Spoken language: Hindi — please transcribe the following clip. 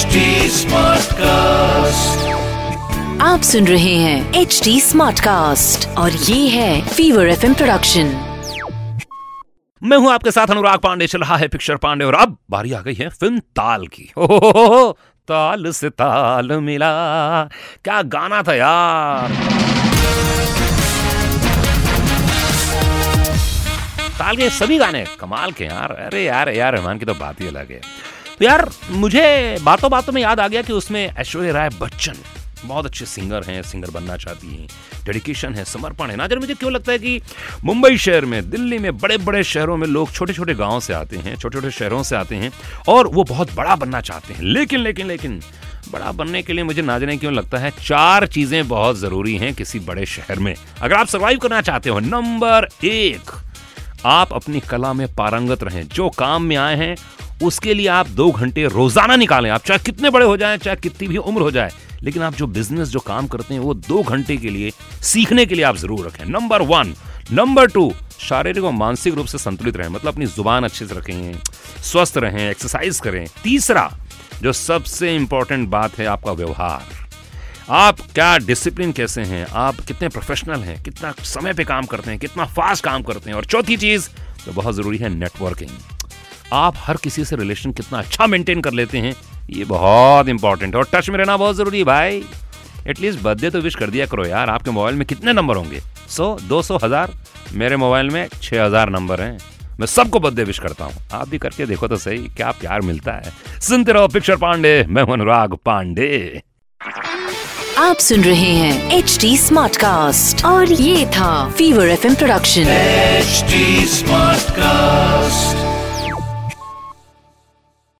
HD कास्ट आप सुन रहे हैं एच डी स्मार्ट कास्ट और ये है फीवर एफ़ प्रोडक्शन मैं हूँ आपके साथ अनुराग पांडे चल रहा है पिक्चर पांडे और अब बारी आ गई है फ़िल्म ताल की। हो, हो, हो, हो ताल से ताल मिला। क्या गाना था यार। ताल के सभी गाने कमाल के यार। अरे यार यार रहमान की तो बात ही अलग है। तो यार, मुझे बातों बातों में याद आ गया कि उसमें ऐश्वर्या राय बच्चन, बहुत अच्छे सिंगर हैं सिंगर बनना चाहती हैं डेडिकेशन है, समर्पण है। ना मुझे क्यों लगता है कि मुंबई शहर में, दिल्ली में बड़े बड़े शहरों में लोग छोटे छोटे गाँव से आते हैं छोटे छोटे शहरों से आते हैं और वो बहुत बड़ा बनना चाहते हैं। लेकिन लेकिन लेकिन, बड़ा बनने के लिए मुझे ना जाने क्यों लगता है, चार चीज़ें बहुत ज़रूरी हैं किसी बड़े शहर में। अगर आप सर्वाइव करना चाहते हो नंबर एक, आप अपनी कला में पारंगत रहें। जो काम में आए हैं उसके लिए आप दो घंटे रोज़ाना निकालें। आप चाहे कितने बड़े हो जाएँ, चाहे कितनी भी उम्र हो जाए, लेकिन आप जो बिज़नेस जो काम करते हैं, वो दो घंटे के लिए, सीखने के लिए आप ज़रूर रखें। नंबर वन नंबर टू शारीरिक और मानसिक रूप से संतुलित रहें मतलब अपनी ज़ुबान अच्छे से रखें, स्वस्थ रहें एक्सरसाइज करें। तीसरा, जो सबसे इंपॉर्टेंट बात है आपका व्यवहार। आप क्या डिसिप्लिन कैसे हैं? आप कितने प्रोफेशनल हैं? कितना समय पे काम करते हैं? कितना फास्ट काम करते हैं? और चौथी चीज़, जो बहुत ज़रूरी है नेटवर्किंग आप हर किसी से रिलेशन कितना अच्छा मेंटेन कर लेते हैं ये बहुत इंपॉर्टेंट है। और टच में रहना बहुत ज़रूरी है भाई। एटलीस्ट बर्थडे तो विश कर दिया करो यार आपके मोबाइल में कितने नंबर होंगे? सौ दो सौ हज़ार? मेरे मोबाइल में छह हज़ार नंबर हैं। मैं सबको बर्थडे विश करता हूँ। आप भी करके देखो तो सही क्या प्यार मिलता है। सुनते रहो पिक्चर पांडे मैं अनुराग पांडे। आप सुन रहे हैं एच डी स्मार्ट कास्ट और ये था fever F production HD Smartcast.